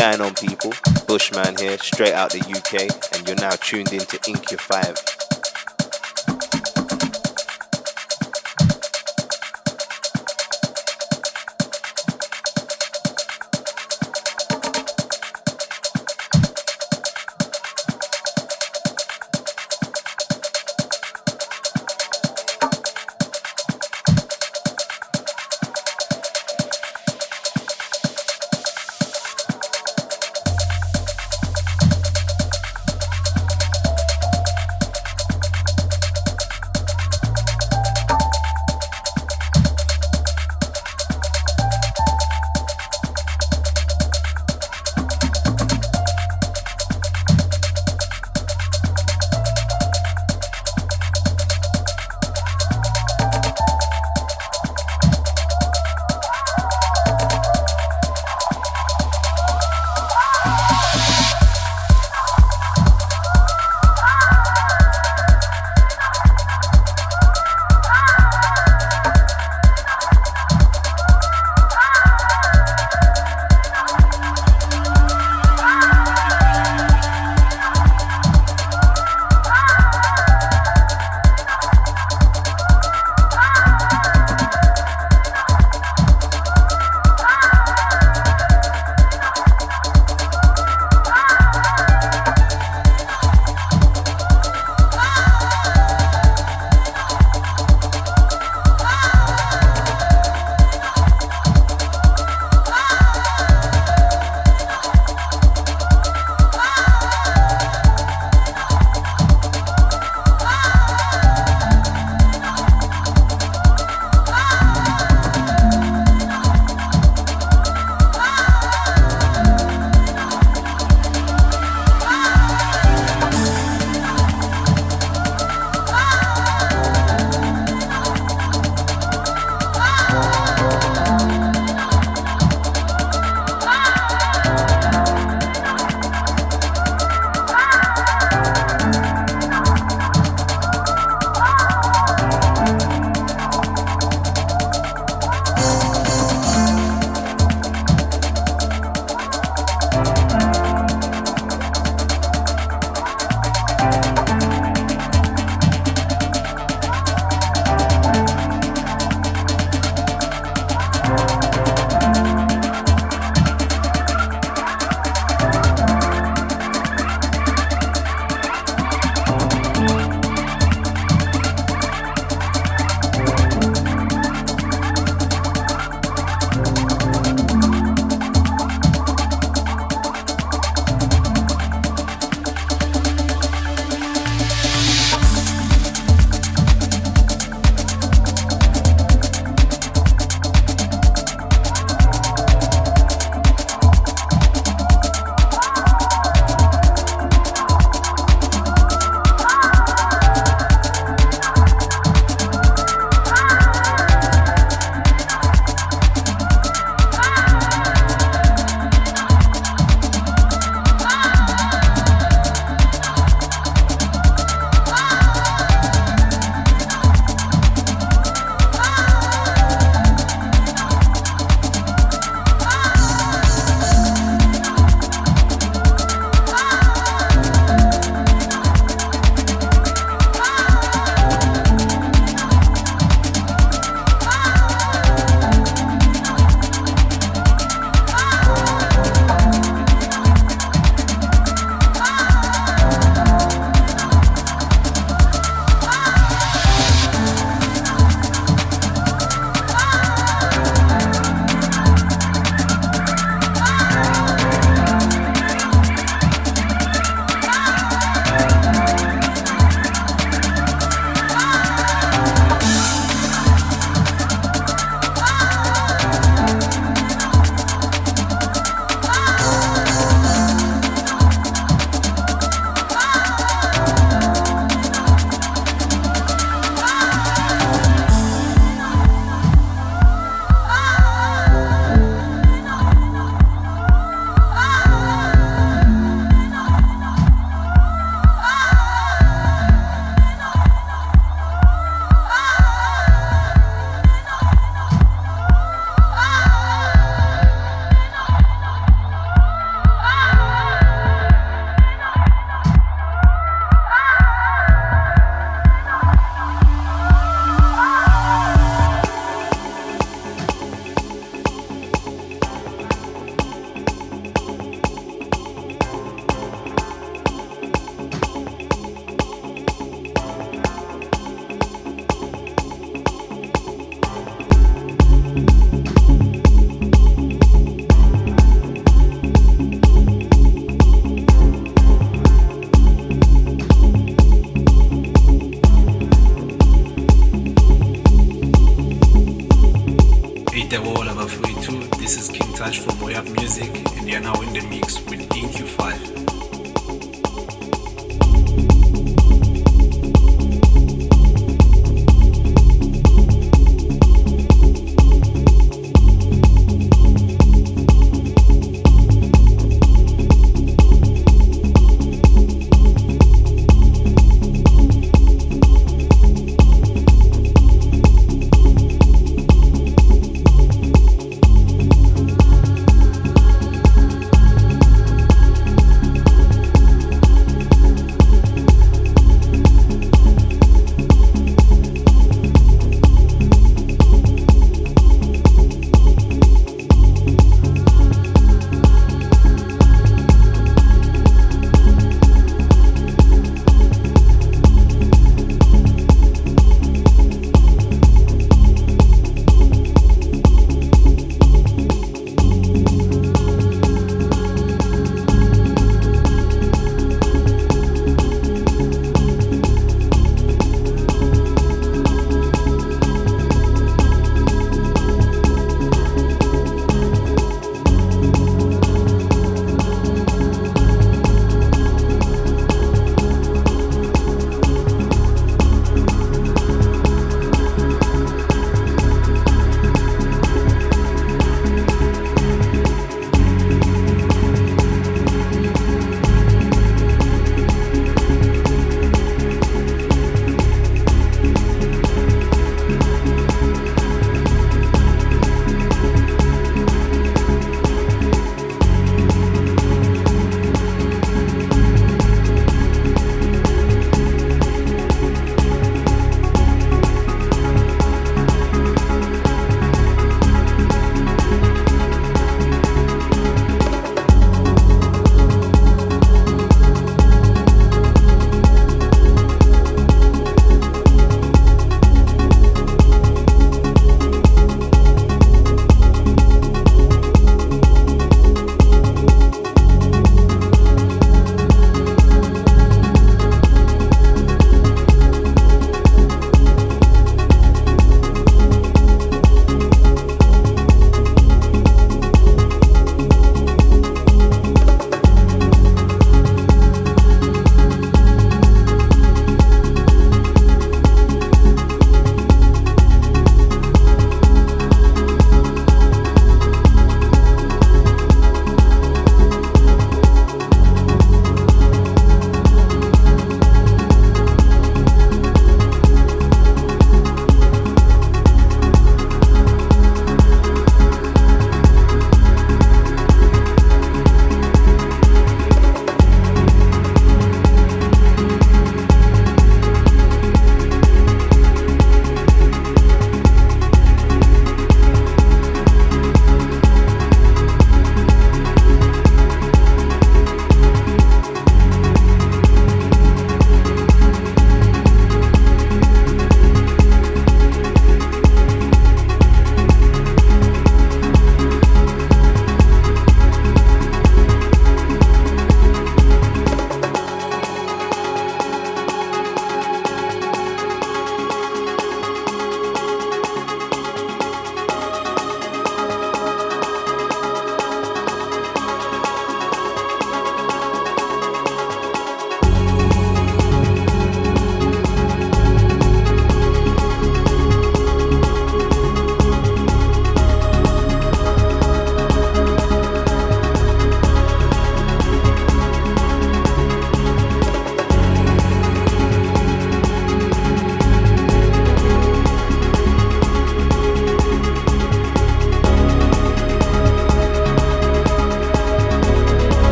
going on, people? Bushman here, straight out the UK, and you're now tuned in to Inc. 5.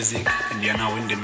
Music and you're now in the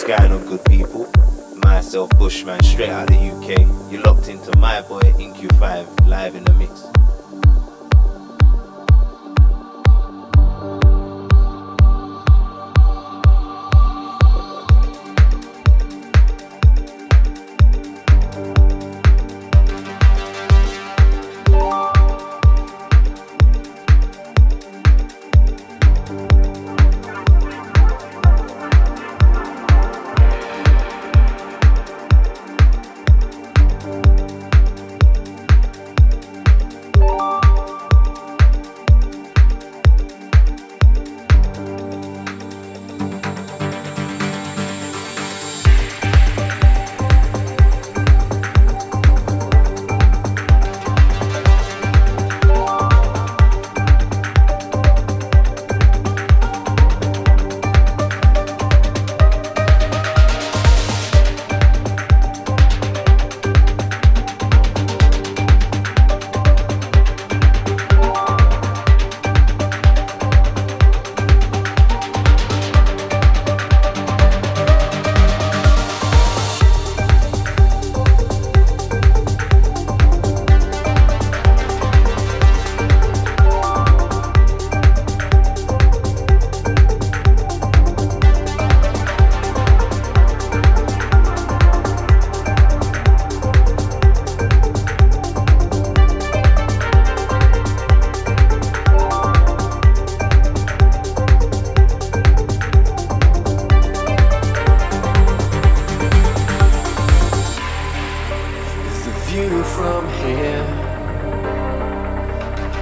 What's going on, good people? Myself, Bushman, straight out of the UK. You're locked into my boy, InQ5, live in the mix.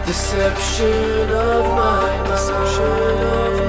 deception of my mind. Deception of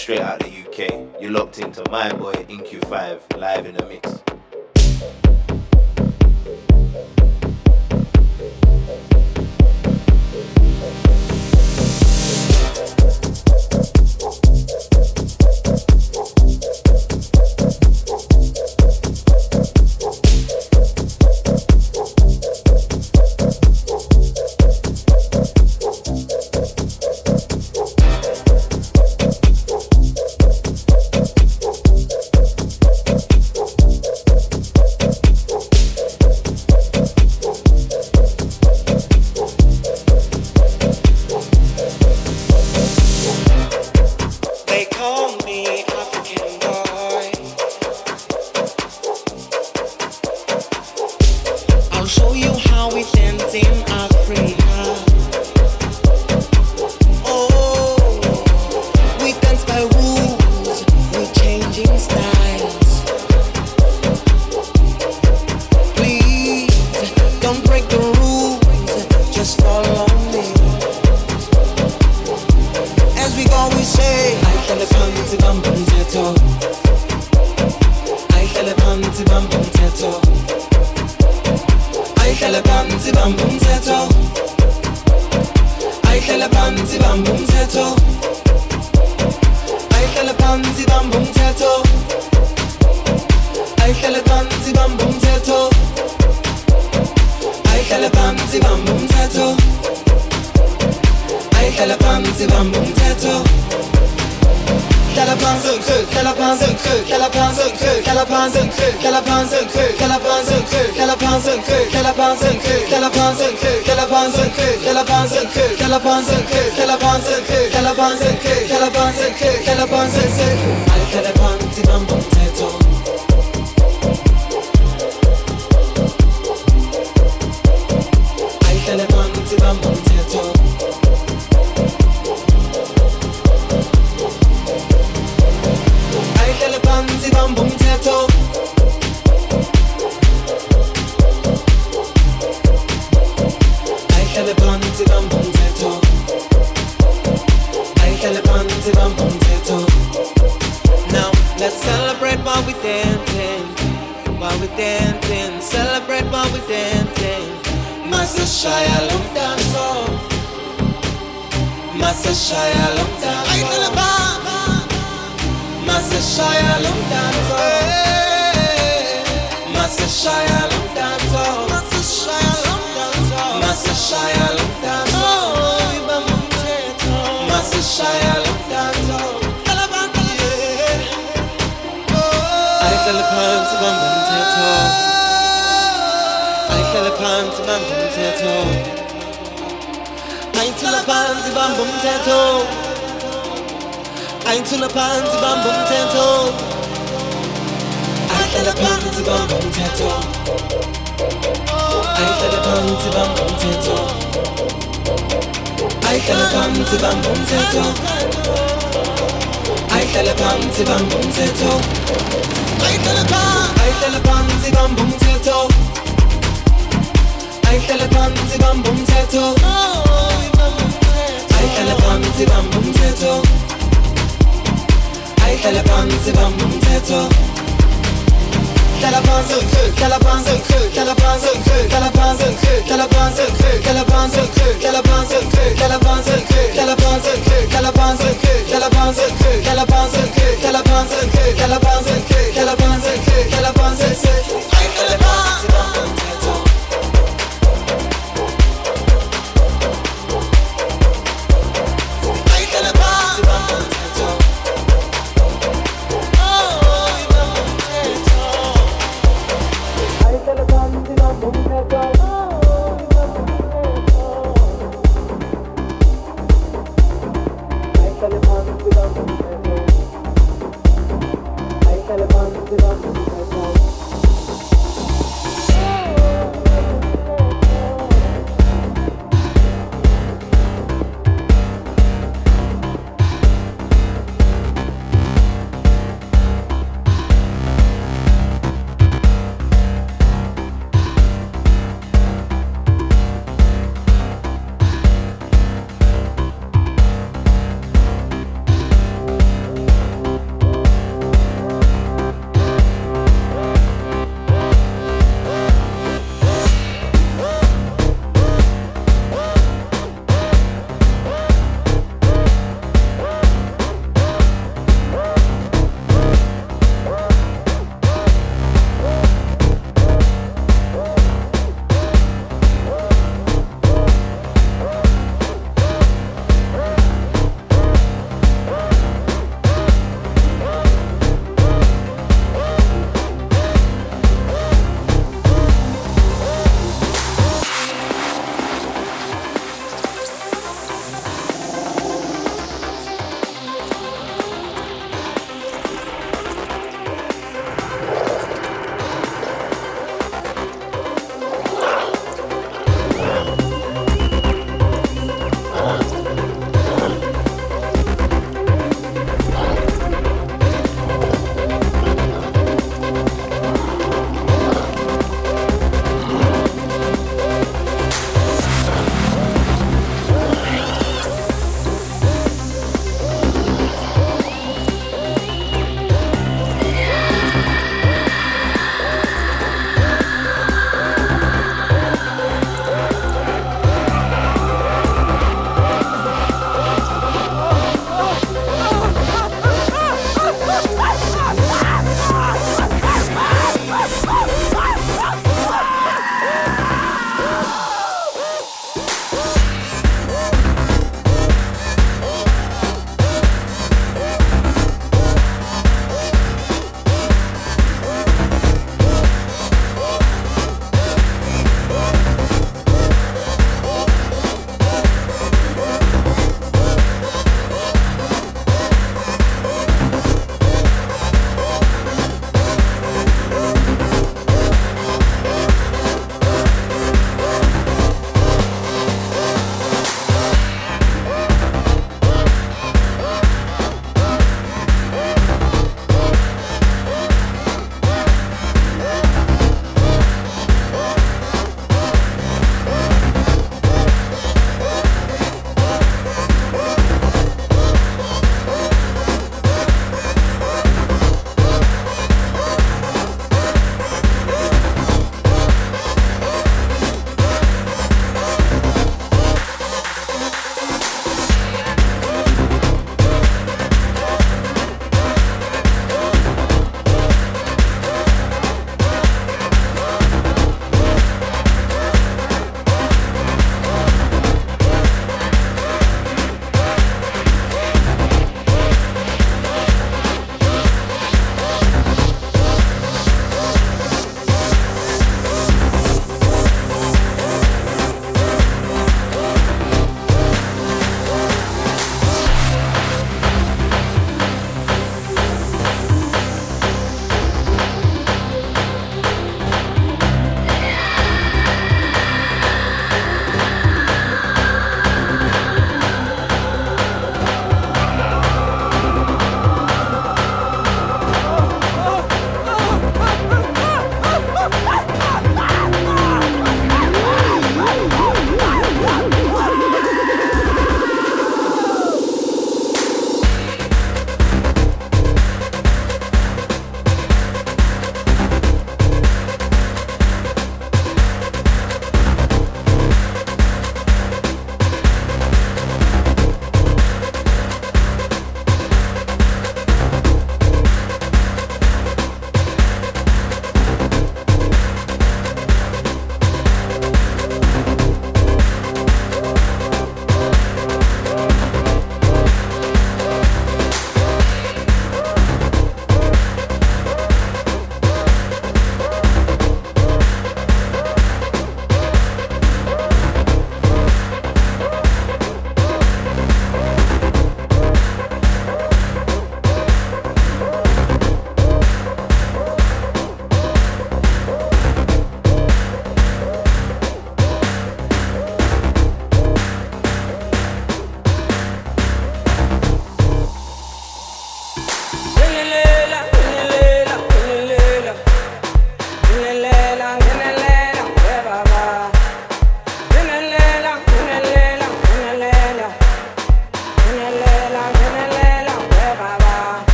straight out the UK. You're locked into my boy, InQ5, live in the mix. bamzi bambu mthetho ayihlala bamzi bambu mthetho hlala phansi hlala phansi hlala phansi hlala phansi hlala phansi hlala phansi hlala phansi hlala phansi hlala phansi hlala phansi hlala phansi hlala phansi hlala phansi hlala phansi hlala phansi hlala phansi hlala phansi hlala phansi bambu שהיה לומדן היית לבד מה זה שהיה לומדן זו? מה זה שהיה לומדן זו? מה זה שהיה לומדן זו? מה זה שהיה לומדן זו? מה זה שהיה לומדן זו? fell upon to my potato. I fell upon to my potato. Einzelner Panzi Bam Bum Tento Einzelner Panzi Bam Bum Tento Einzelner Panzi Bam Bum Tento Einzelner Panzi Bam Bum Tento Einzelner Panzi Bam Bum Tento Einzelner Panzi Bam Bum Tento Einzelner Panzi Bam Bum Tento. Aikele panzi bam bum teto Aikele panzi bam bum teto Aikele panzi bam bum teto Calabanzo creux,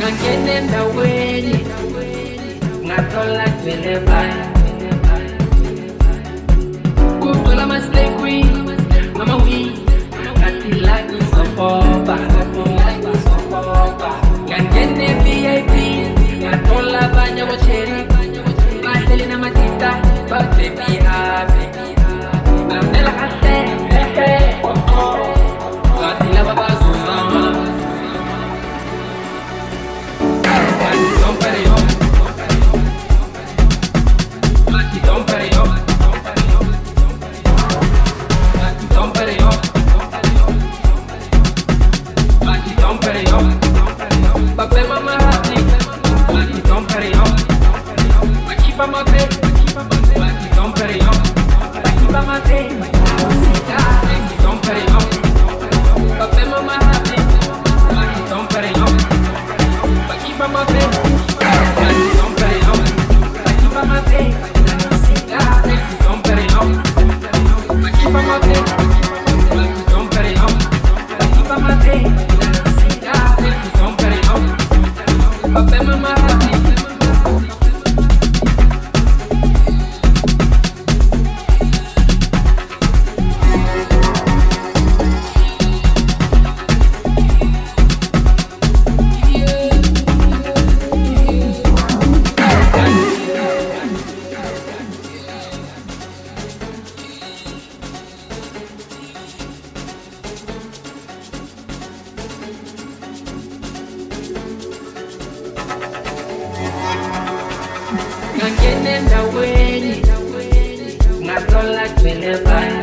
ngakenenda kweli ngatola twele baya kutola maslekwi ngamawi ngatilakisopopa ngangene vip ngatola banya bocheri. Bahleli namatita babebihabi goodbye.